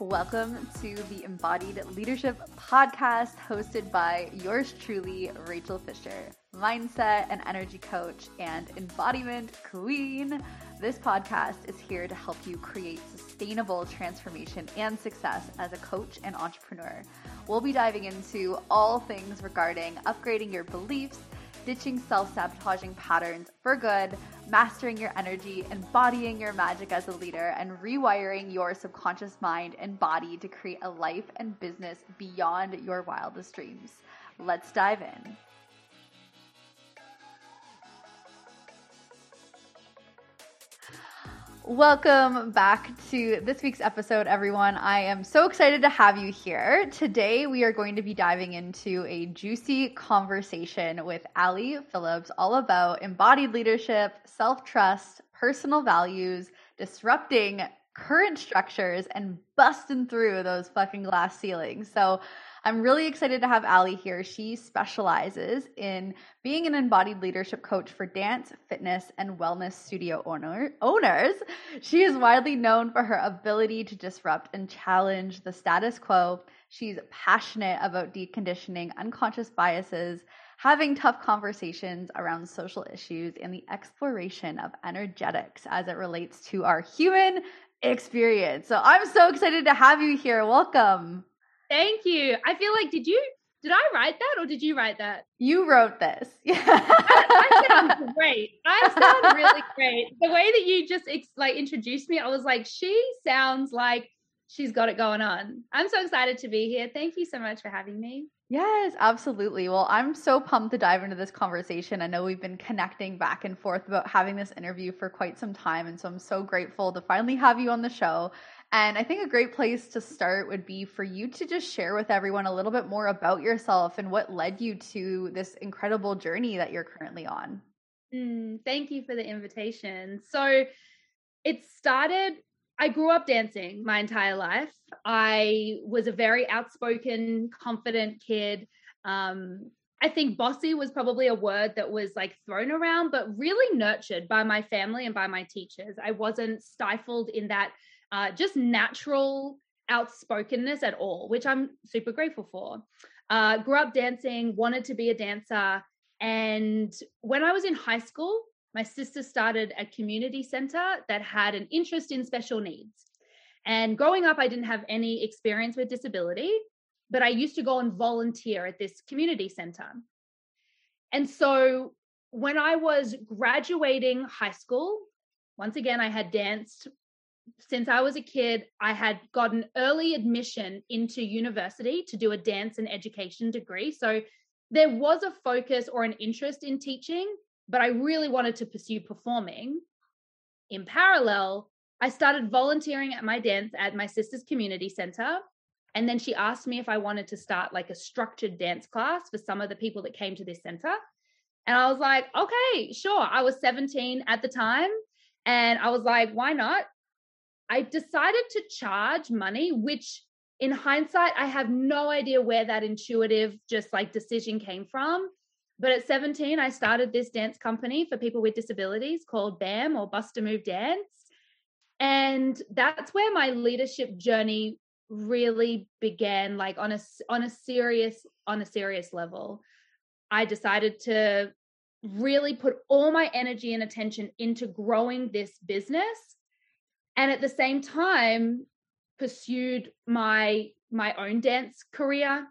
Welcome to the Embodied Leadership Podcast, hosted by yours truly, Rachael Fisher, mindset and energy coach and embodiment queen. This podcast is here to help you create sustainable transformation and success as a coach and entrepreneur. We'll be diving into all things regarding upgrading your beliefs ditching self sabotaging patterns for good, mastering your energy, embodying your magic as a leader, and rewiring your subconscious mind and body to create a life and business beyond your wildest dreams. Let's dive in. Welcome back to this week's episode, everyone. I am so excited to have you here. Today, we are going to be diving into a juicy conversation with Ali Phillips all about embodied leadership, self trust, personal values, disrupting current structures, and busting through those fucking glass ceilings. So, I'm really excited to have Ali here. She specializes in being an embodied leadership coach for dance, fitness, and wellness studio owner, owners. She is widely known for her ability to disrupt and challenge the status quo. She's passionate about deconditioning unconscious biases, having tough conversations around social issues, and the exploration of energetics as it relates to our human experience. So I'm so excited to have you here. Welcome. Thank you. I feel like did you did I write that or did you write that? You wrote this. Yeah. I, I sound great. I sound really great. The way that you just like introduced me, I was like, she sounds like she's got it going on. I'm so excited to be here. Thank you so much for having me. Yes, absolutely. Well, I'm so pumped to dive into this conversation. I know we've been connecting back and forth about having this interview for quite some time. And so I'm so grateful to finally have you on the show. And I think a great place to start would be for you to just share with everyone a little bit more about yourself and what led you to this incredible journey that you're currently on. Mm, thank you for the invitation. So it started, I grew up dancing my entire life. I was a very outspoken, confident kid. Um, I think bossy was probably a word that was like thrown around, but really nurtured by my family and by my teachers. I wasn't stifled in that uh, just natural outspokenness at all, which I'm super grateful for. Uh, grew up dancing, wanted to be a dancer. And when I was in high school, my sister started a community center that had an interest in special needs. And growing up, I didn't have any experience with disability, but I used to go and volunteer at this community center. And so when I was graduating high school, once again, I had danced since I was a kid, I had gotten early admission into university to do a dance and education degree. So there was a focus or an interest in teaching, but I really wanted to pursue performing. In parallel, I started volunteering at my dance at my sister's community center. And then she asked me if I wanted to start like a structured dance class for some of the people that came to this center. And I was like, okay, sure. I was 17 at the time. And I was like, why not? I decided to charge money, which in hindsight, I have no idea where that intuitive just like decision came from. But at 17, I started this dance company for people with disabilities called BAM or Bust a Move Dance. And that's where my leadership journey really began like on a on a serious on a serious level. I decided to really put all my energy and attention into growing this business and at the same time pursued my my own dance career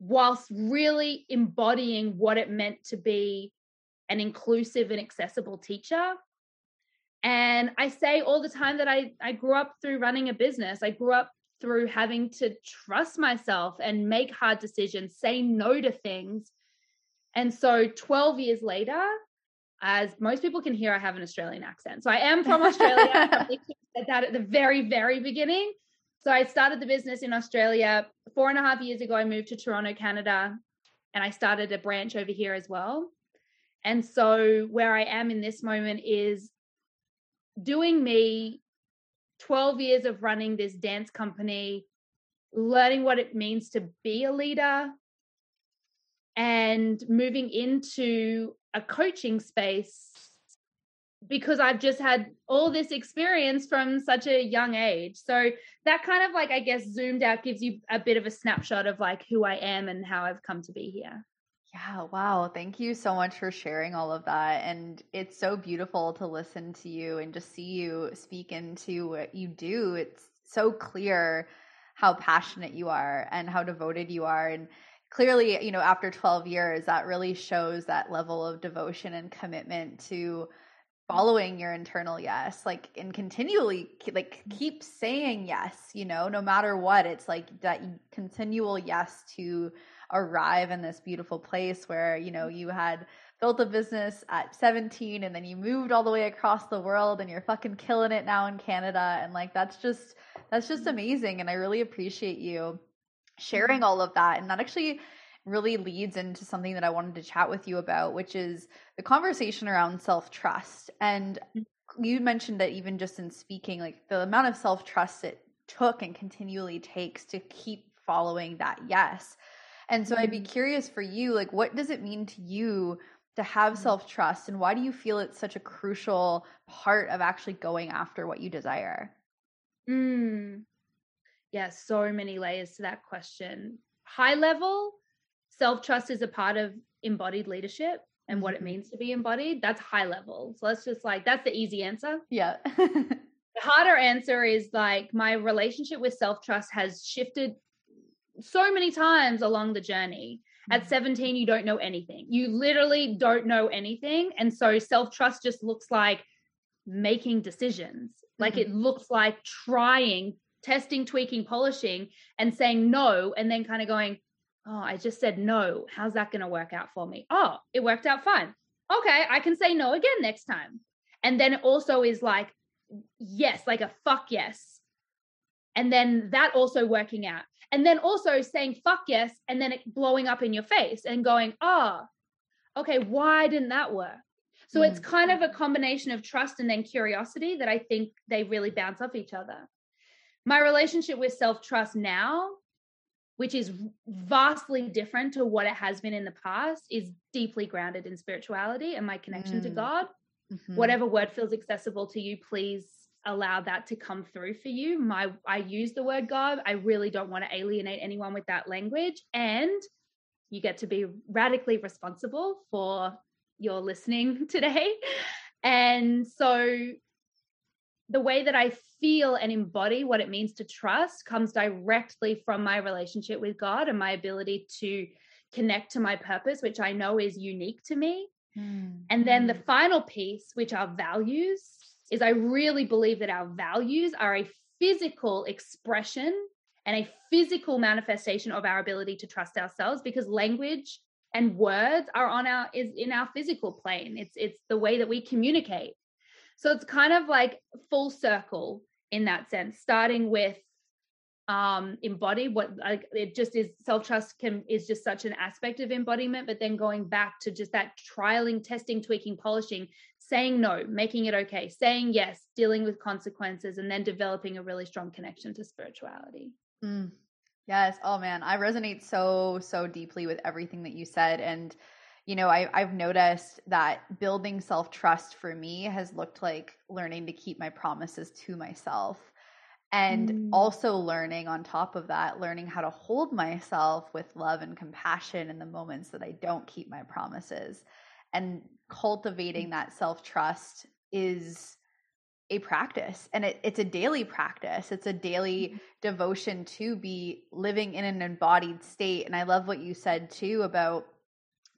whilst really embodying what it meant to be an inclusive and accessible teacher. And i say all the time that i i grew up through running a business. I grew up through having to trust myself and make hard decisions say no to things. And so 12 years later as most people can hear, I have an Australian accent. So I am from Australia. I think you said that at the very, very beginning. So I started the business in Australia. Four and a half years ago, I moved to Toronto, Canada, and I started a branch over here as well. And so where I am in this moment is doing me 12 years of running this dance company, learning what it means to be a leader, and moving into a coaching space because I've just had all this experience from such a young age. So that kind of like, I guess, zoomed out gives you a bit of a snapshot of like who I am and how I've come to be here. Yeah, wow. Thank you so much for sharing all of that. And it's so beautiful to listen to you and just see you speak into what you do. It's so clear how passionate you are and how devoted you are. And clearly, you know, after 12 years, that really shows that level of devotion and commitment to following your internal yes like and continually like mm. keep saying yes you know no matter what. It's like that continual yes to arrive in this beautiful place where you know mm. you had built a business at 17 and then you moved all the way across the world and you're fucking killing it now in Canada. And like that's just that's just mm. amazing and I really appreciate you sharing all of that and that actually really leads into something that I wanted to chat with you about, which is the conversation around self trust. And mm. you mentioned that even just in speaking, like the amount of self trust it took and continually takes to keep following that yes. And so mm-hmm. I'd be mm. curious for you, like, what does it mean to you to have mm-hmm. self trust? And why do you feel it's such a crucial part of actually going after what you desire? Mm. Yeah, so many layers to that question. High level, self trust is a part of embodied leadership and what it mm-hmm. means to be embodied. That's high level. So let's just like, that's the easy answer. Yeah. the harder answer is like, my relationship with self trust has shifted so many times along the journey. At mm-hmm. 17, you don't know anything. You literally don't know anything. And so self trust just looks like making decisions. Like mm-hmm. it looks like trying, testing, tweaking, polishing, and saying no, and then kind of going, oh, I just said no. How's that going to work out for me? Oh, it worked out fine. Okay, I can say no again next time. And then it also is like, yes, like a fuck yes. And then that also working out. And then also saying fuck yes and then it blowing up in your face and going, oh, okay, why didn't that work? So mm-hmm. it's kind of a combination of trust and then curiosity that I think they really bounce off each other. My relationship with self trust now which is vastly different to what it has been in the past, is deeply grounded in spirituality and my connection mm. to God. Mm-hmm. Whatever word feels accessible to you, please allow that to come through for you. My I use the word God. I really don't want to alienate anyone with that language. And you get to be radically responsible for your listening today. And so the way that I feel and embody what it means to trust comes directly from my relationship with God and my ability to connect to my purpose, which I know is unique to me. Mm. And then the final piece, which are values, is I really believe that our values are a physical expression and a physical manifestation of our ability to trust ourselves because language and words are on our is in our physical plane it's it's the way that we communicate so it's kind of like full circle in that sense, starting with um embody what like it just is self-trust can is just such an aspect of embodiment but then going back to just that trialing testing tweaking polishing saying no making it okay saying yes dealing with consequences and then developing a really strong connection to spirituality. Mm. yes. Oh man. I resonate so so deeply with everything that you said and you know, I, I've noticed that building self trust for me has looked like learning to keep my promises to myself. And mm. also learning on top of that, learning how to hold myself with love and compassion in the moments that I don't keep my promises. And cultivating that self trust is a practice and it, it's a daily practice it's a daily mm-hmm. devotion to be living in an embodied state and i love what you said too about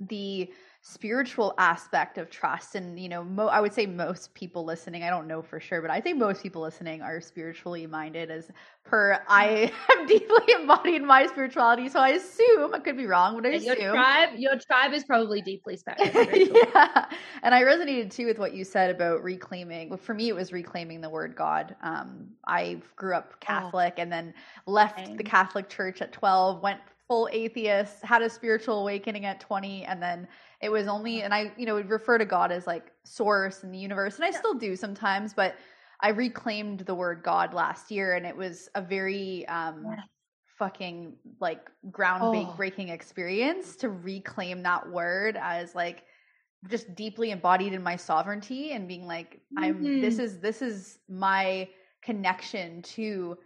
the spiritual aspect of trust. And you know mo- i would say most people listening i don't know for sure but i think most people listening are spiritually minded as per i am deeply embodied in my spirituality. So i assume i could be wrong but i and assume. your tribe your tribe is probably deeply spiritual. Yeah. And i resonated too with what you said about reclaiming. For me it was reclaiming the word god. Um, i grew up oh. catholic oh. and then left Same. the catholic church at 12 went full atheist, had a spiritual awakening at 20, and then it was only, and I, you know, would refer to God as like source and the universe, and I still do sometimes, but I reclaimed the word God last year, and it was a very um, fucking like ground oh. breaking experience to reclaim that word as like just deeply embodied in my sovereignty and being like i'm mm-hmm. this is this is my connection to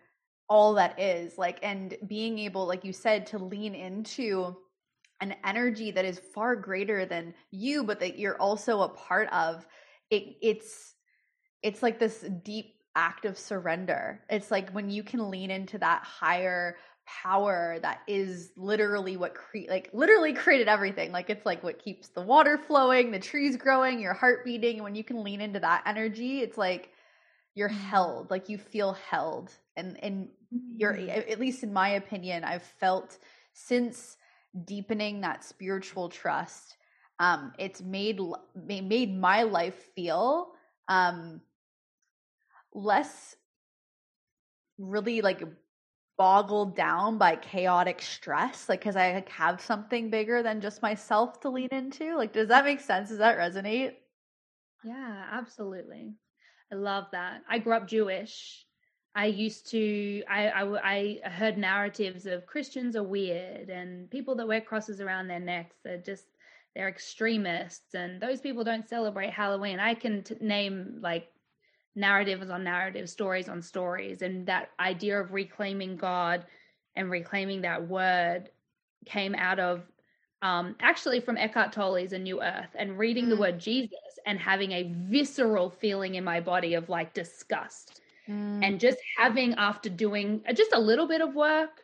all that is like and being able like you said to lean into an energy that is far greater than you but that you're also a part of it it's it's like this deep act of surrender. It's like when you can lean into that higher power that is literally what create like literally created everything. Like it's like what keeps the water flowing the trees growing your heart beating. And when you can lean into that energy it's like you're mm-hmm. held like you feel held. And and you're mm-hmm. at least in my opinion i've felt since deepening that spiritual trust um it's made made my life feel um less really like boggled down by chaotic stress like because i like, have something bigger than just myself to lean into like does that make sense? Does that resonate? Yeah absolutely. I love that. I grew up jewish i used to I, I i heard narratives of christians are weird and people that wear crosses around their necks are just they're extremists and those people don't celebrate halloween i can t- name like narratives on narratives, stories on stories. And that idea of reclaiming God and reclaiming that word came out of um, actually from Eckhart Tolle's A New Earth and reading mm. the word Jesus and having a visceral feeling in my body of like disgust. Mm. And just having, after doing just a little bit of work,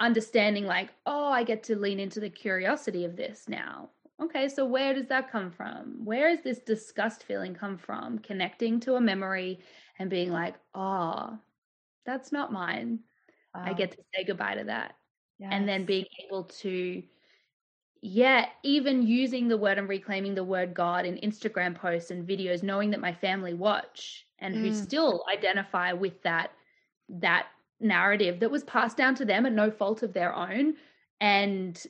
understanding like, oh, I get to lean into the curiosity of this now okay, so where does that come from? Where is this disgust feeling come from? Connecting to a memory and being like, oh, that's not mine. Wow. I get to say goodbye to that. Yes. And then being able to, yeah, even using the word and reclaiming the word God in Instagram posts and videos, knowing that my family watch and mm. who still identify with that that narrative that was passed down to them at no fault of their own. And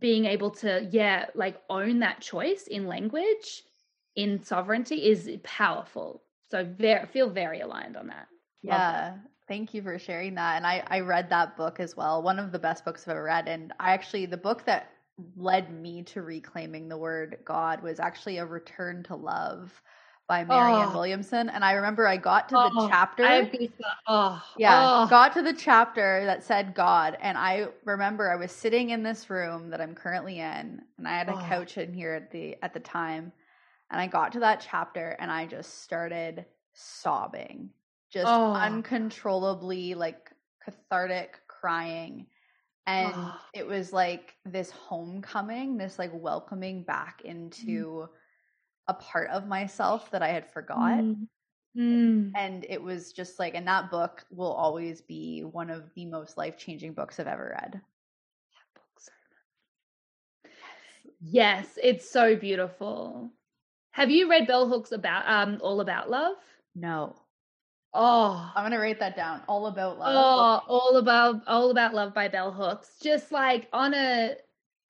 being able to yeah like own that choice in language in sovereignty is powerful. So very feel very aligned on that. Yeah. Thank you for sharing that. And i i read that book as well one of the best books i've ever read. And i actually the book that led me to reclaiming the word god was actually a return to love by Marianne oh. Williamson. And I remember I got to the oh, chapter. oh, yeah, oh. got to the chapter that said God. And I remember I was sitting in this room that I'm currently in, and I had a oh. couch in here at the at the time. And I got to that chapter and I just started sobbing. Just oh. uncontrollably like cathartic crying. And it was like this homecoming, this like welcoming back into mm a part of myself that I had forgot. Mm. Mm. And it was just like, and that book will always be one of the most life changing books I've ever read. Yes, it's so beautiful. Have you read Bell Hooks about um All About Love? No. Oh, I'm gonna write that down. All about love. Oh, all about all about love by Bell Hooks. Just like on a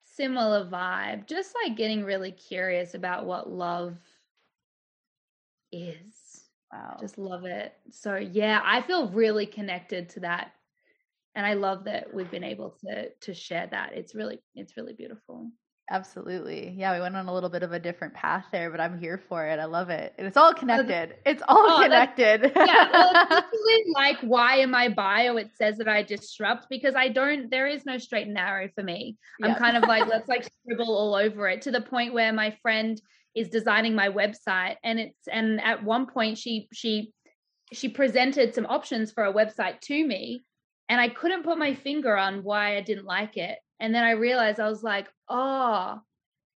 similar vibe. Just like getting really curious about what love is. Wow. Just love it. So yeah, I feel really connected to that. And I love that we've been able to to share that. It's really it's really beautiful. Absolutely. Yeah, we went on a little bit of a different path there, but I'm here for it. I love it. And It's all connected. It's all oh, connected. yeah. Well, it's like why in my bio it says that I disrupt because I don't there is no straight and narrow for me. I'm kind of like let's like scribble all over it to the point where my friend is designing my website and it's and at one point she she she presented some options for a website to me and I couldn't put my finger on why I didn't like it. And then I realized I was like, oh,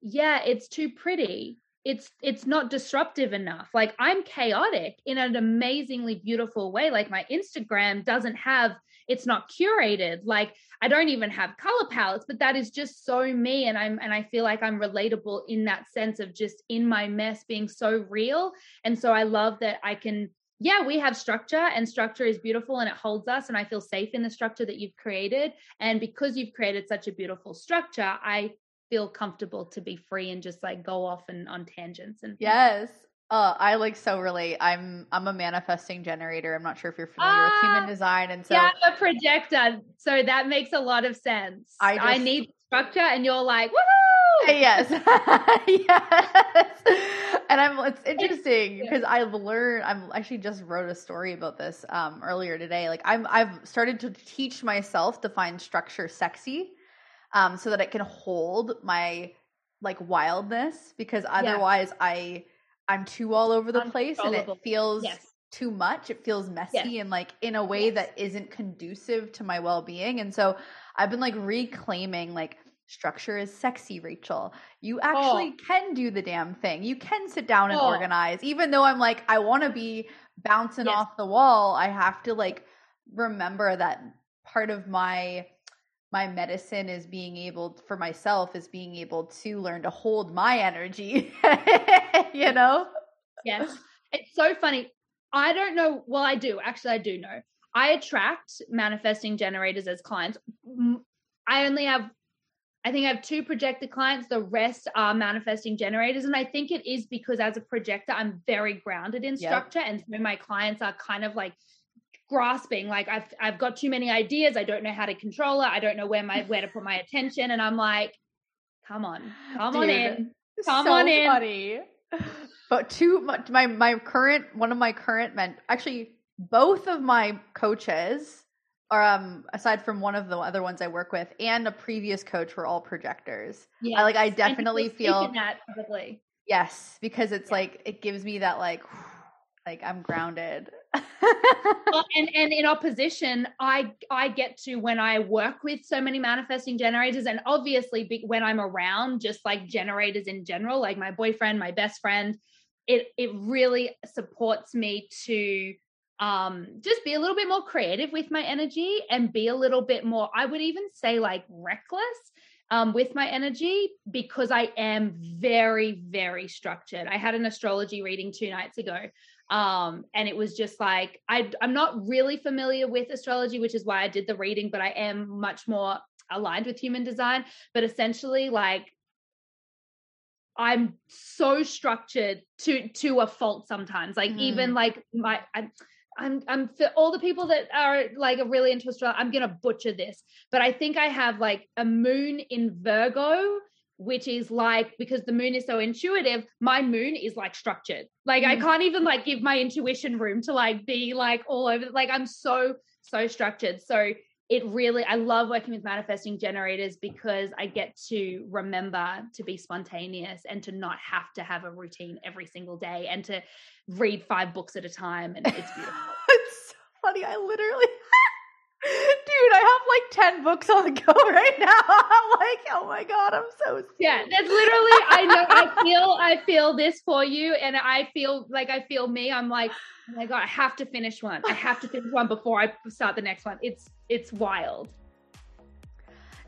yeah, it's too pretty. It's it's not disruptive enough. Like I'm chaotic in an amazingly beautiful way. Like my Instagram doesn't have it's not curated. Like I don't even have color palettes, but that is just so me and I'm and I feel like I'm relatable in that sense of just in my mess being so real. And so I love that I can yeah, we have structure and structure is beautiful and it holds us. And I feel safe in the structure that you've created. And because you've created such a beautiful structure, I feel comfortable to be free and just like go off and on tangents and yes uh, I like so relate. I'm I'm a manifesting generator. I'm not sure if you're familiar with human ah, design, and so yeah, I'm a projector. So that makes a lot of sense. I, just, I need structure, and you're like, woohoo! yes. yes. And I'm it's interesting because I've learned I'm actually just wrote a story about this um earlier today. Like I'm I've started to teach myself to find structure sexy um so that it can hold my like wildness because otherwise yeah. I I'm too all over the place and it feels yes. too much. It feels messy yes. and like in a way yes. that isn't conducive to my well-being. And so I've been like reclaiming like structure is sexy, Rachael. You actually oh. can do the damn thing. You can sit down and oh. organize. Even though I'm like, I want to be bouncing yes. off the wall, I have to like remember that part of my my medicine is being able for myself is being able to learn to hold my energy. you know? Yes. It's so funny. I don't know. Well, I do. Actually, I do know. I attract manifesting generators as clients. I only have I think I have two projector clients. The rest are manifesting generators. And I think it is because as a projector, I'm very grounded in structure. Yep. And so my clients are kind of like grasping, like I've I've got too many ideas. I don't know how to control it. I don't know where my where to put my attention. And I'm like, come on, come Dude, on in. Come so on in. Funny. But two my my current one of my current men actually both of my coaches or um aside from one of the other ones I work with and a previous coach were all projectors. Yeah. like I definitely feel that probably. Yes, because it's yeah. like it gives me that like like I'm grounded. well, and and in opposition, I I get to when I work with so many manifesting generators, and obviously when I'm around just like generators in general, like my boyfriend, my best friend, it it really supports me to um just be a little bit more creative with my energy and be a little bit more i would even say like reckless um with my energy because i am very very structured i had an astrology reading two nights ago um and it was just like i i'm not really familiar with astrology which is why i did the reading but i am much more aligned with human design but essentially like I'm so structured to to a fault sometimes. Like mm. even like my I, I'm I'm for all the people that are like really into astrology, I'm gonna butcher this, but I think I have like a moon in Virgo, which is like because the moon is so intuitive, my moon is like structured. Like mm. I can't even like give my intuition room to like be like all over. Like I'm so so structured. So it really i love working with manifesting generators because i get to remember to be spontaneous and to not have to have a routine every single day and to read five books at a time and it's beautiful it's so funny i literally Dude, I have like 10 books on the go right now. I'm like, oh my God, I'm so scared. Yeah, that's literally, I know, I feel, I feel this for you. And I feel like I feel me. I'm like, oh my God, I have to finish one. I have to finish one before I start the next one. It's, it's wild.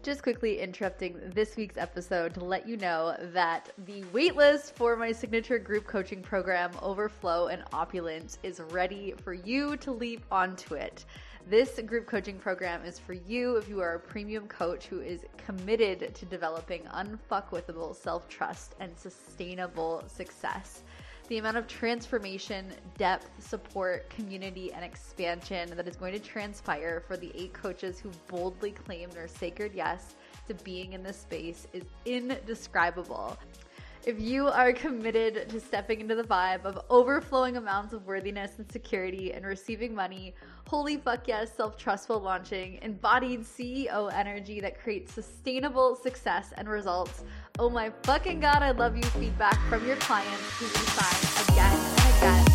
Just quickly interrupting this week's episode to let you know that the waitlist for my signature group coaching program, Overflow and Opulence, is ready for you to leap onto it. This group coaching program is for you if you are a premium coach who is committed to developing unfuckwithable self trust and sustainable success. The amount of transformation, depth, support, community, and expansion that is going to transpire for the eight coaches who boldly claim their sacred yes to being in this space is indescribable. If you are committed to stepping into the vibe of overflowing amounts of worthiness and security and receiving money, holy fuck yes, self trustful launching, embodied CEO energy that creates sustainable success and results. Oh my fucking god, I love you feedback from your clients who sign again and again.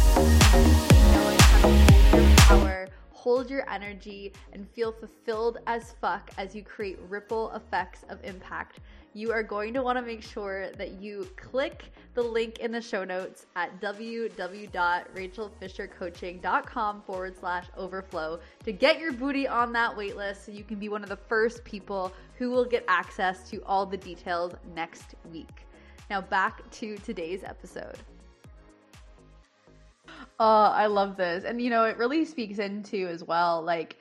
How to hold your power hold your energy and feel fulfilled as fuck as you create ripple effects of impact you are going to want to make sure that you click the link in the show notes at www.rachaelfishercoaching.com forward slash overflow to get your booty on that waitlist so you can be one of the first people who will get access to all the details next week. Now, back to today's episode. Oh, I love this. And, you know, it really speaks into as well, like,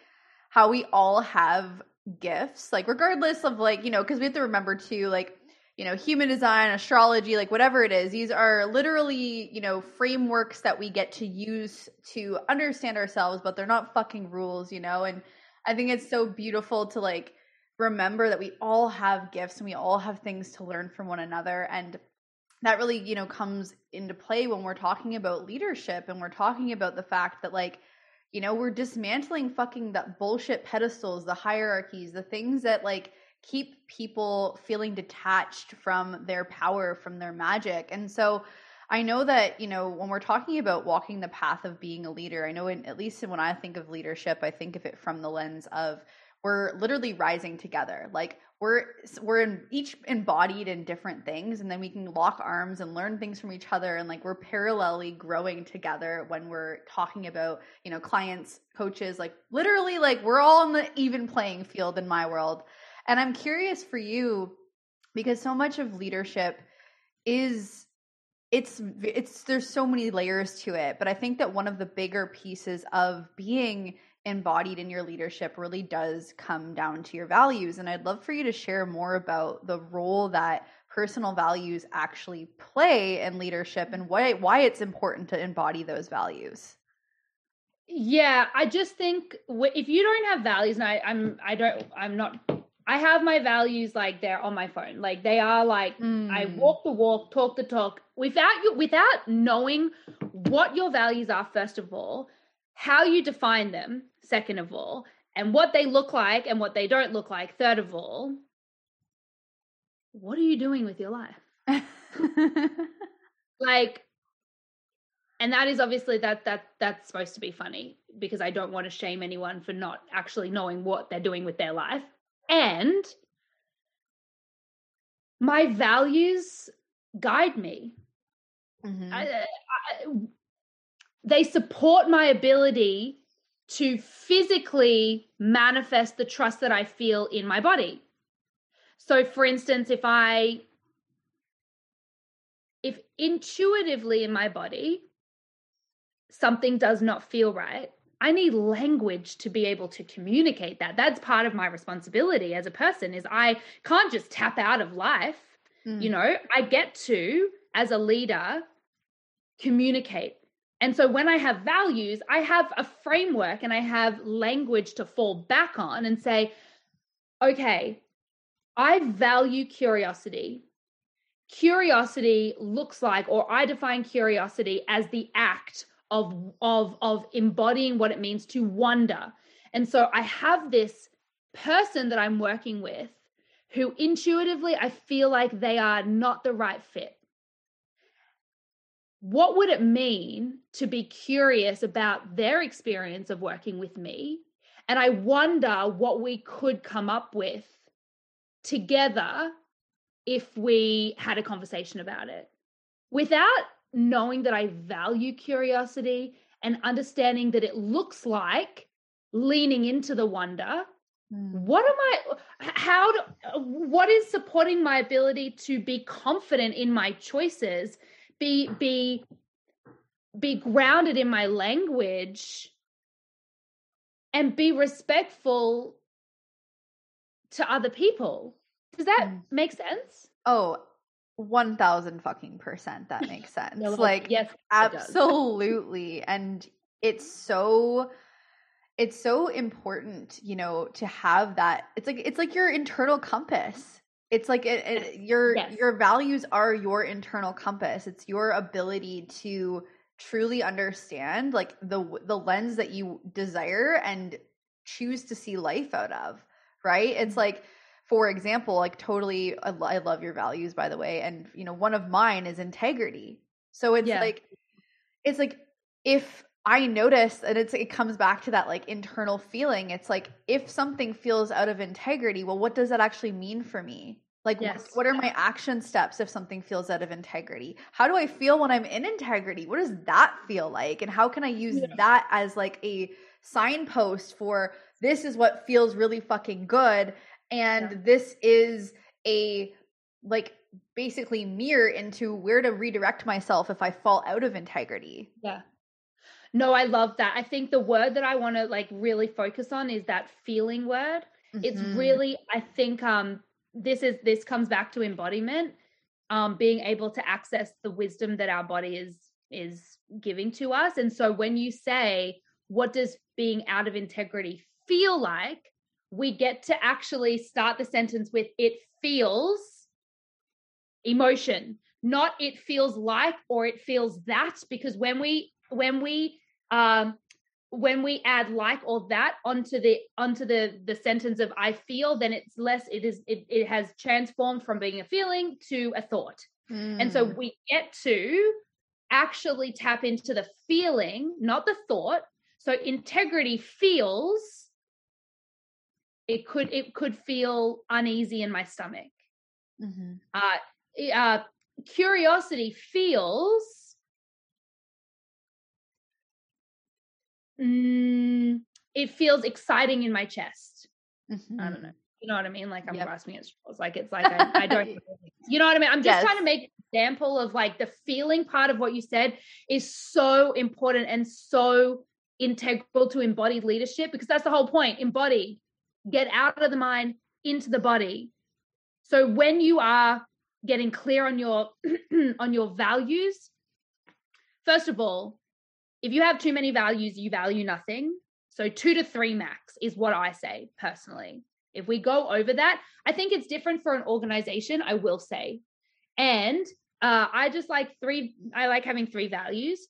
how we all have gifts like regardless of like you know because we have to remember too like you know human design astrology like whatever it is these are literally you know frameworks that we get to use to understand ourselves but they're not fucking rules you know and i think it's so beautiful to like remember that we all have gifts and we all have things to learn from one another and that really you know comes into play when we're talking about leadership and we're talking about the fact that like you know we're dismantling fucking that bullshit pedestals the hierarchies the things that like keep people feeling detached from their power from their magic. And so i know that you know when we're talking about walking the path of being a leader i know in, at least when i think of leadership i think of it from the lens of we're literally rising together. Like we're we're in each embodied in different things and then we can lock arms and learn things from each other and like we're parallelly growing together when we're talking about you know clients coaches like literally like we're all in the even playing field in my world. And i'm curious for you because so much of leadership is it's it's there's so many layers to it but i think that one of the bigger pieces of being embodied in your leadership really does come down to your values. And I'd love for you to share more about the role that personal values actually play in leadership and why why it's important to embody those values. Yeah, I just think if you don't have values, and I, I'm I don't I'm not I have my values like they're on my phone. Like they are like mm. I walk the walk, talk the talk without you without knowing what your values are first of all, how you define them second of all, and what they look like and what they don't look like, third of all, what are you doing with your life? like, and that is obviously that that that's supposed to be funny because I don't want to shame anyone for not actually knowing what they're doing with their life. And my values guide me. Mm-hmm. I, I, they support my ability to physically manifest the trust that I feel in my body. So, for instance, if I, if intuitively in my body, something does not feel right, I need language to be able to communicate that. That's part of my responsibility as a person is I can't just tap out of life. Mm. You know, I get to as a leader communicate and so when I have values, I have a framework and I have language to fall back on and say, okay, I value curiosity. Curiosity looks like, or I define curiosity as the act of, of, of embodying what it means to wonder. And so I have this person that I'm working with who intuitively I feel like they are not the right fit what would it mean to be curious about their experience of working with me? And I wonder what we could come up with together if we had a conversation about it. Without knowing that I value curiosity and understanding that it looks like leaning into the wonder, mm. what am I, how, do, what is supporting my ability to be confident in my choices be be be grounded in my language and be respectful to other people. Does that mm. make sense? Oh, 1000 fucking percent that makes sense. like yes, absolutely. and it's so it's so important, you know, to have that. It's like it's like your internal compass it's like it, it, your yes. your values are your internal compass it's your ability to truly understand like the the lens that you desire and choose to see life out of right it's mm-hmm. like for example like totally I, I love your values by the way and you know one of mine is integrity so it's yeah. like it's like if I notice and it's it comes back to that like internal feeling. It's like if something feels out of integrity, well, what does that actually mean for me? Like, yes. what are my action steps if something feels out of integrity? How do I feel when I'm in integrity? What does that feel like? And how can I use yeah. that as like a signpost for this is what feels really fucking good? And yeah. this is a like basically mirror into where to redirect myself if I fall out of integrity. Yeah. No, I love that. I think the word that I want to like really focus on is that feeling word. Mm-hmm. It's really, I think, um, this is this comes back to embodiment um being able to access the wisdom that our body is is giving to us. And so when you say what does being out of integrity feel like? we get to actually start the sentence with it feels emotion. Not it feels like or it feels that because when we when we um when we add like or that onto the onto the the sentence of i feel then it's less it is it, it has transformed from being a feeling to a thought mm. and so hmm. we get to actually tap into the feeling not the thought so integrity feels it could it could feel uneasy in my stomach mm-hmm. uh, uh curiosity feels mm, it feels exciting in my chest. Mm-hmm. I don't know. You know what I mean? Like I'm yep. grasping at straws. Like it's like I, I don't. you know what I mean? I'm just yes. trying to make an example of like the feeling part of what you said is so important and so integral to embodied leadership because that's the whole point. Embody, get out of the mind into the body. So when you are getting clear on your on your values, first of all, if you have too many values, you value nothing. So two to three max is what I say personally. If we go over that, I think it's different for an organization, I will say. And uh, I just like three, I like having three values.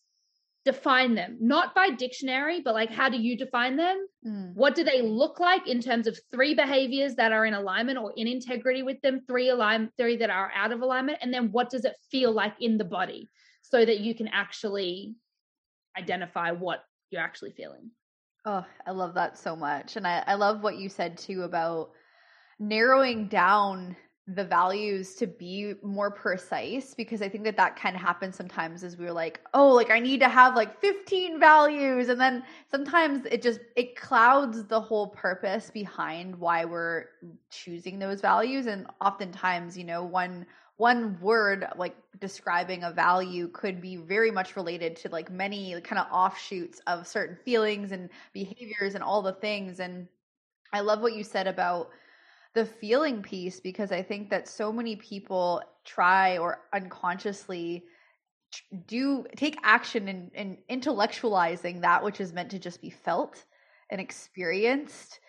Define them, not by dictionary, but like how do you define them? Mm. What do they look like in terms of three behaviors that are in alignment or in integrity with them, three align, three that are out of alignment, and then what does it feel like in the body so that you can actually identify what you're actually feeling. Oh, I love that so much. And I, I love what you said too about narrowing down the values to be more precise because I think that that kind of happens sometimes as we are like, oh, like I need to have like 15 values. And then sometimes it just, it clouds the whole purpose behind why we're choosing those values. And oftentimes, you know, one one word like describing a value could be very much related to like many kind of offshoots of certain feelings and behaviors and all the things. And i love what you said about the feeling piece because i think that so many people try or unconsciously do take action in, in intellectualizing that which is meant to just be felt and experienced.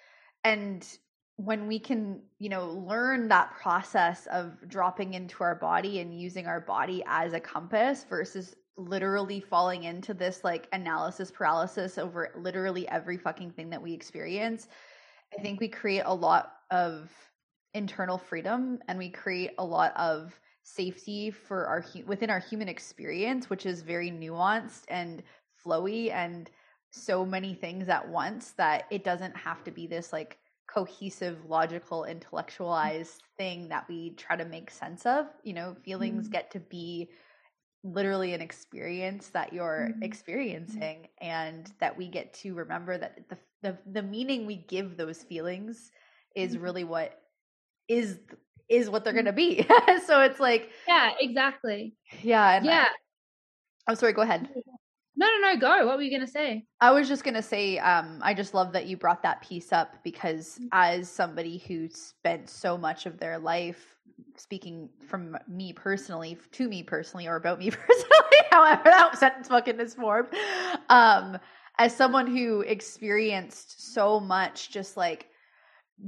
And when we can you know learn that process of dropping into our body and using our body as a compass versus literally falling into this like analysis paralysis over literally every fucking thing that we experience i think we create a lot of internal freedom and we create a lot of safety for our within our human experience which is very nuanced and flowy and so many things at once that it doesn't have to be this like cohesive, logical, intellectualized thing that we try to make sense of. You know, feelings mm get to be literally an experience that you're mm-hmm. experiencing and that we get to remember that the the, the meaning we give those feelings is mm-hmm. really what is is what they're going to be. so it's like Yeah, exactly. Yeah, yeah. I, oh, sorry, go ahead. No, no, no, go. What were you going to say? I was just going to say, um, I just love that you brought that piece up because mm-hmm. as somebody who spent so much of their life speaking from me personally to me personally or about me personally, however that sentence fucking is formed, um, as someone who experienced so much just like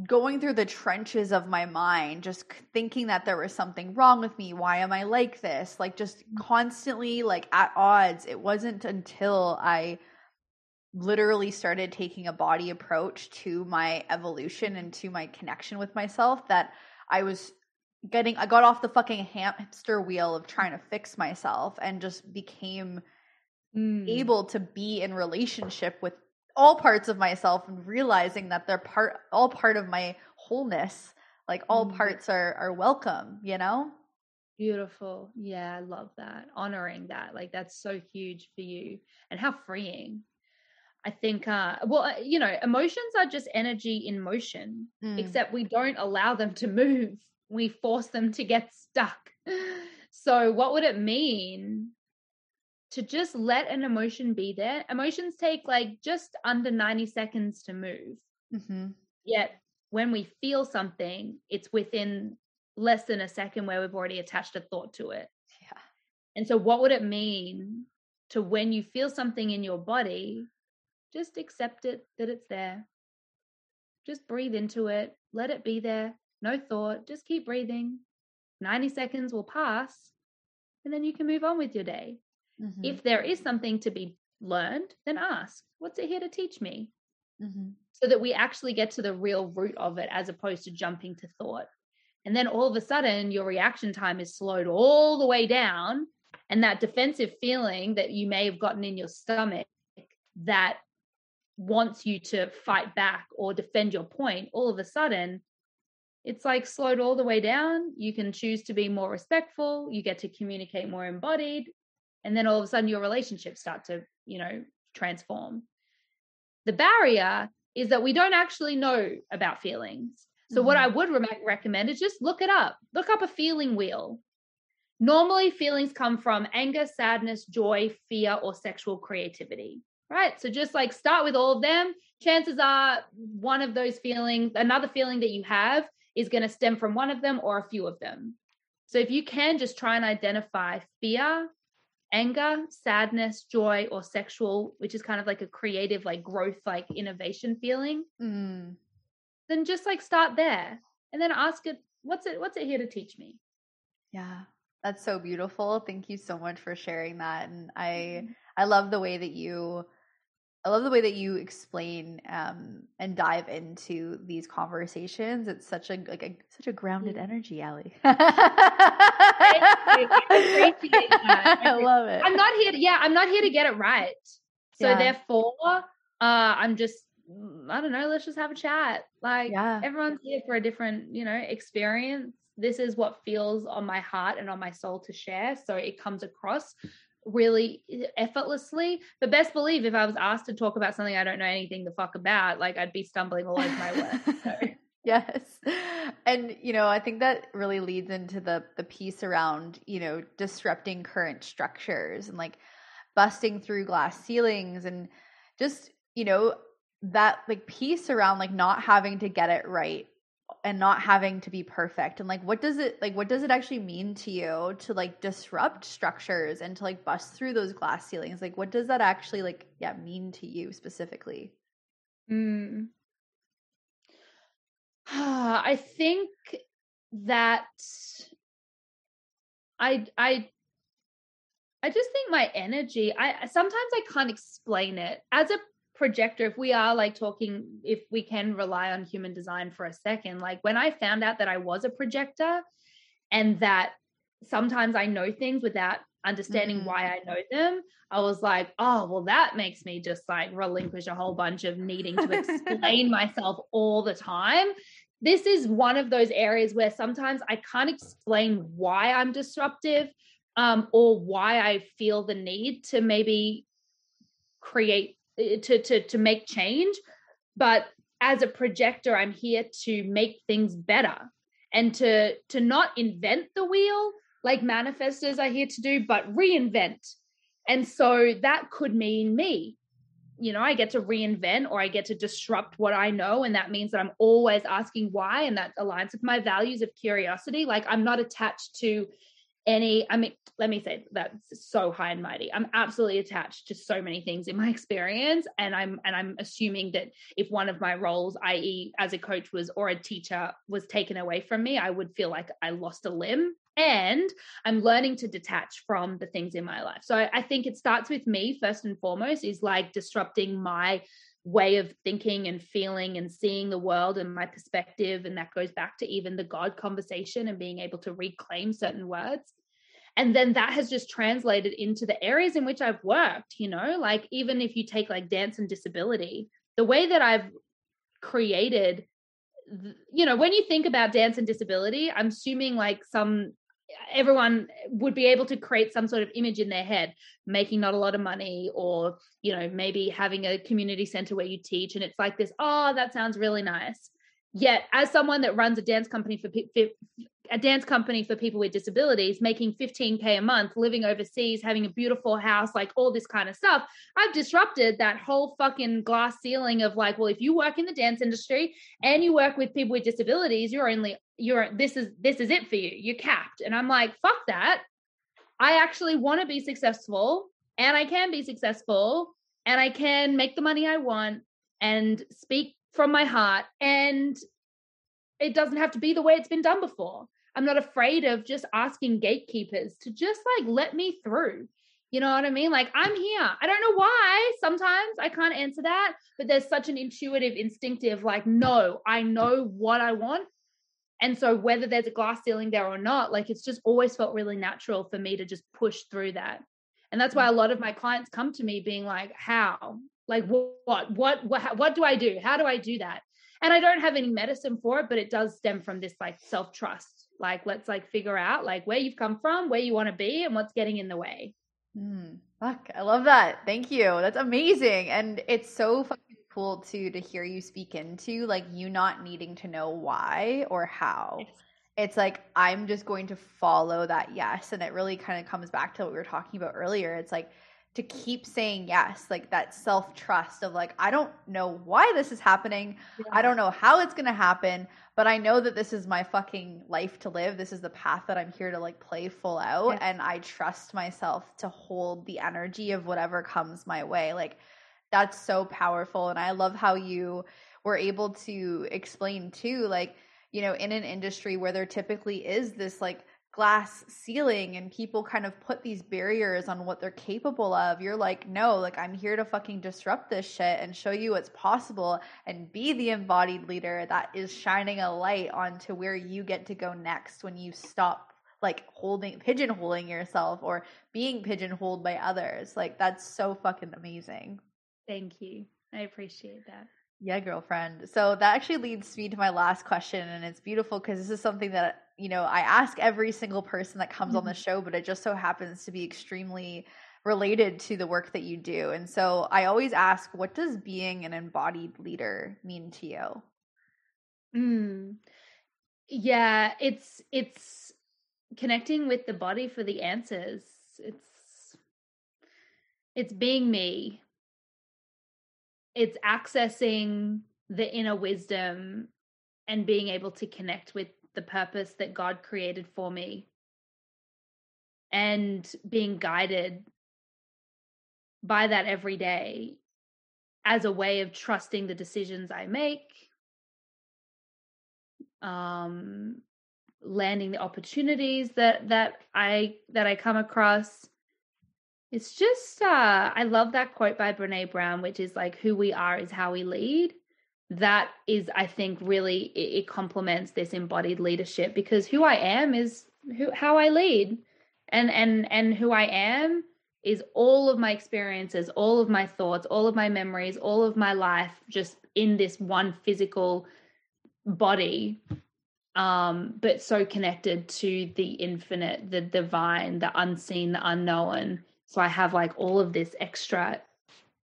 going through the trenches of my mind, just thinking that there was something wrong with me. Why am I like this? Like, just mm. constantly like at odds. It wasn't until I literally started taking a body approach to my evolution and to my connection with myself that I was getting, I got off the fucking hamster wheel of trying to fix myself and just became mm. able to be in relationship with all parts of myself and realizing that they're part all part of my wholeness like all mm-hmm. parts are are welcome you know? Beautiful. Yeah i love that honoring that like that's so huge for you and how freeing. I think uh well uh, you know emotions are just energy in motion mm. except we don't allow them to move. We force them to get stuck. So what would it mean to just let an emotion be there. Emotions take like just under 90 seconds to move. Mm-hmm. Yet when we feel something, it's within less than a second where we've already attached a thought to it. Yeah. And so, what would it mean to when you feel something in your body, just accept it that it's there? just breathe into it, let it be there, no thought, just keep breathing. 90 seconds will pass, and then you can move on with your day. Mm-hmm. If there is something to be learned, then ask, what's it here to teach me? Mm-hmm. So that we actually get to the real root of it as opposed to jumping to thought. And then all of a sudden, your reaction time is slowed all the way down. And that defensive feeling that you may have gotten in your stomach that wants you to fight back or defend your point, all of a sudden, it's like slowed all the way down. You can choose to be more respectful. You get to communicate more embodied. And then all of a sudden, your relationships start to, you know, transform. The barrier is that we don't actually know about feelings. So, mm-hmm. what I would re- recommend is just look it up. Look up a feeling wheel. Normally, feelings come from anger, sadness, joy, fear, or sexual creativity, right? So, just like start with all of them. Chances are one of those feelings, another feeling that you have, is going to stem from one of them or a few of them. So, if you can just try and identify fear, anger, sadness, joy, or sexual, which is kind of like a creative, like growth, like innovation feeling. Mm then just like start there and then ask it what's it what's it here to teach me yeah that's so beautiful thank you so much for sharing that and i mm-hmm. i love the way that you i love the way that you explain um, and dive into these conversations it's such a like a, such a grounded mm-hmm. energy ali I, I love it i'm not here to, yeah i'm not here to get it right so yeah. therefore uh, i'm just Mm, I don't know, let's just have a chat. Like yeah. everyone's here for a different, you know, experience. This is what feels on my heart and on my soul to share. So it comes across really eh, effortlessly. But best believe if I was asked to talk about something I don't know anything the fuck about, like I'd be stumbling all over my words. So. yes. And you know, I think that really leads into the the piece around, you know, disrupting current structures and like busting through glass ceilings and just, you know, that like piece around like not having to get it right and not having to be perfect. And like what does it like what does it actually mean to you to like disrupt structures and to like bust through those glass ceilings? Like what does that actually like yeah mean to you specifically? Mm. i think that i i i just think my energy i sometimes i can't explain it. As a projector if we are like talking if we can rely on human design for a second like when i found out that i was a projector and that sometimes i know things without understanding mm-hmm. why i know them i was like oh well that makes me just like relinquish a whole bunch of needing to explain myself all the time this is one of those areas where sometimes i can't explain why i'm disruptive um, or why i feel the need to maybe create Eh, to to to make change but as a projector i'm here to make things better and to to not invent the wheel like manifestors are here to do but reinvent. And so that could mean me. You know i get to reinvent or i get to disrupt what i know and that means that i'm always asking why and that aligns with my values of curiosity. Like i'm not attached to any i mean let me say that's so high and mighty. I'm absolutely attached to so many things in my experience and i'm and i'm assuming that if one of my roles i.e as a coach was or a teacher was taken away from me i would feel like i lost a limb and i'm learning to detach from the things in my life. So I, I think it starts with me first and foremost is like disrupting my way of thinking and feeling and seeing the world and my perspective. And that goes back to even the God conversation and being able to reclaim certain words. And then that has just translated into the areas in which I've worked, you know, like even if you take like dance and disability, the way that I've created, you know, when you think about dance and disability, I'm assuming like some everyone would be able to create some sort of image in their head making not a lot of money or you know maybe having a community center where you teach and it's like this oh that sounds really nice yet as someone that runs a dance company for a dance company for people with disabilities making 15k a month living overseas having a beautiful house like all this kind of stuff i've disrupted that whole fucking glass ceiling of like well if you work in the dance industry and you work with people with disabilities you're only you're this is this is it for you. You're capped. And i'm like fuck that. I actually want to be successful and i can be successful and i can make the money i want and speak from my heart and it doesn't have to be the way it's been done before. I'm not afraid of just asking gatekeepers to just like let me through. You know what I mean? Like, I'm here. I don't know why. Sometimes I can't answer that, but there's such an intuitive, instinctive, like, no, I know what I want. And so, whether there's a glass ceiling there or not, like, it's just always felt really natural for me to just push through that. And that's why mm. a lot of my clients come to me being like, how? Like, what, what, what, what do I do? How do I do that? And I don't have any medicine for it, but it does stem from this like self trust. Like, let's like figure out like where you've come from, where you want to be, and what's getting in the way. Mm, fuck, I love that. Thank you. That's amazing, and it's so fucking cool too to hear you speak into like you not needing to know why or how. Yes. It's like I'm just going to follow that yes, and it really kind of comes back to what we were talking about earlier. It's like to keep saying yes, like that self trust of like, I don't know why this is happening. Yeah. I don't know how it's going to happen, but I know that this is my fucking life to live. This is the path that I'm here to like play full out. Yeah. And I trust myself to hold the energy of whatever comes my way. Like, that's so powerful. And I love how you were able to explain too, like, you know, in an industry where there typically is this like, glass ceiling and people kind of put these barriers on what they're capable of. You're like, no, like I'm here to fucking disrupt this shit and show you what's possible and be the embodied leader that is shining a light onto where you get to go next when you stop like holding pigeonholing yourself or being pigeonholed by others. Like that's so fucking amazing. Thank you. I appreciate that. Yeah, girlfriend. So that actually leads me to my last question and it's beautiful because this is something that you know, I ask every single person that comes mm-hmm. on the mm-hmm. show, but it just so happens to be extremely related to the work that you do. And so I always ask, what does being an embodied leader mean to you? Mm. Yeah, it's it's connecting with the body for the answers. It's it's being me. It's accessing the inner wisdom and being able to connect with the purpose that God created for me and being guided by that every day as a way of trusting the decisions I make, um, landing the opportunities that that I that I come across. It's just uh, I love that quote by Brene Brown, which is like, "Who we are is how we lead." that is i think really it, it, complements this embodied leadership because who i am is who how i lead and and and who i am is all of my experiences all of my thoughts all of my memories all of my life just in this one physical body um but so connected to the infinite the divine the unseen the unknown so i have like all of this extra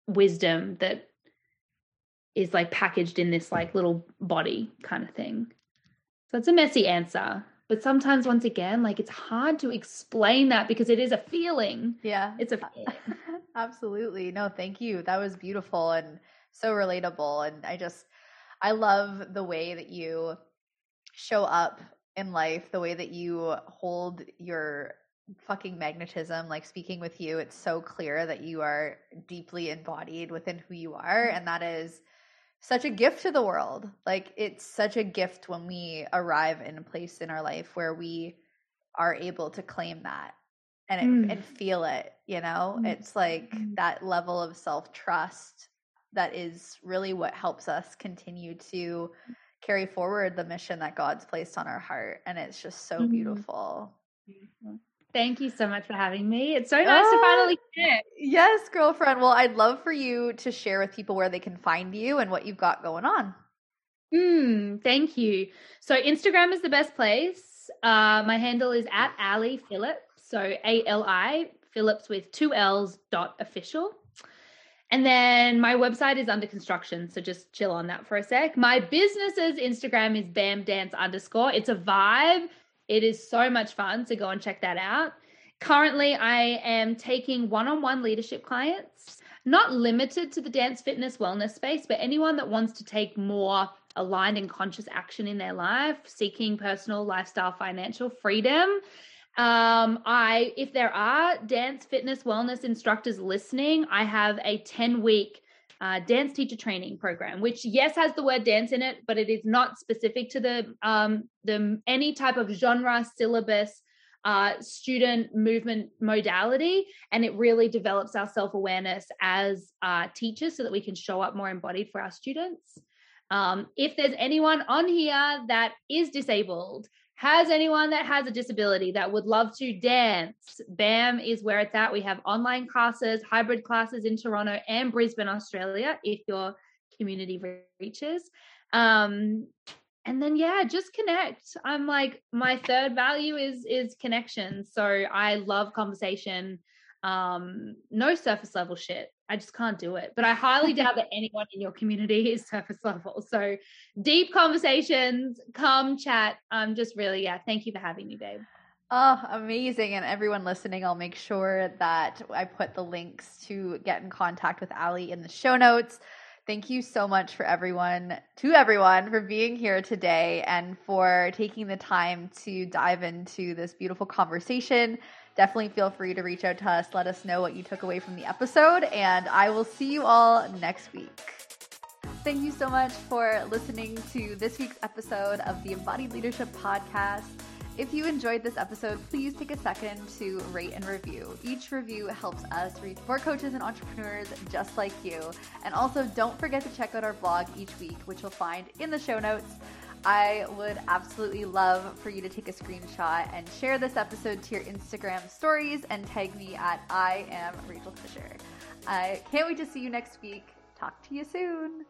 wisdom that is like packaged in this like little body kind of thing. So it's a messy answer. But sometimes once again, like it's hard to explain that because it is a feeling. Yeah. It's a feeling. Absolutely. No, thank you. That was beautiful and so relatable. And I just I love the way that you show up in life, the way that you hold your fucking magnetism like speaking with you it's so clear that you are deeply embodied within who you are and that is such a gift to the world. Like it's such a gift when we arrive in a place in our life where we are able to claim that and it, mm. and feel it, you know? Mm. It's like mm. that level of self-trust that is really what helps us continue to carry forward the mission that God's placed on our heart and it's just so mm-hmm. beautiful. Thank you so much for having me. It's so nice to finally connect. Yes, girlfriend. Well, I'd love for you to share with people where they can find you and what you've got going on. Mm, thank you. So Instagram is the best place. Uh, my handle is at Ali Phillips. So A L I Phillips with two L's dot official. And then my website is under construction, so just chill on that for a sec. My business's Instagram is Bam Dance underscore. It's a vibe. It is so much fun. So go and check that out. Currently, I am taking one on one leadership clients, not limited to the dance, fitness, wellness space, but anyone that wants to take more aligned and conscious action in their life, seeking personal, lifestyle, financial freedom. Um, I, if there are dance, fitness, wellness instructors listening, I have a 10 week uh, dance teacher training program, which yes has the word dance in it, but it is not specific to the um, the any type of genre, syllabus, uh, student movement modality, and it really develops our self awareness as uh, teachers so that we can show up more embodied for our students. Um, if there's anyone on here that is disabled, has anyone that has a disability that would love to dance, BAM is where it's at. We have online classes, hybrid classes in Toronto and Brisbane, Australia, if your community reaches. Um, and then yeah, just connect. I'm like my third value is is connection. So I love conversation. Um, no surface level shit. I just can't do it. But I highly doubt that anyone in your community is surface level. So deep conversations, come chat. Um, just really, yeah, thank you for having me, babe. Oh, amazing. And everyone listening, I'll make sure that I put the links to get in contact with Ali in the show notes. Thank you so much for everyone, to everyone, for being here today and for taking the time to dive into this beautiful conversation definitely feel free to reach out to us. Let us know what you took away from the episode, and I will see you all next week. Thank you so much for listening to this week's episode of the Embodied Leadership Podcast. If you enjoyed this episode, please take a second to rate and review. Each review helps us reach more coaches and entrepreneurs just like you. And also, don't forget to check out our blog each week, which you'll find in the show notes. I would absolutely love for you to take a screenshot and share this episode to your Instagram stories and tag me at I am Rachael Fisher. I can't wait to see you next week. Talk to you soon.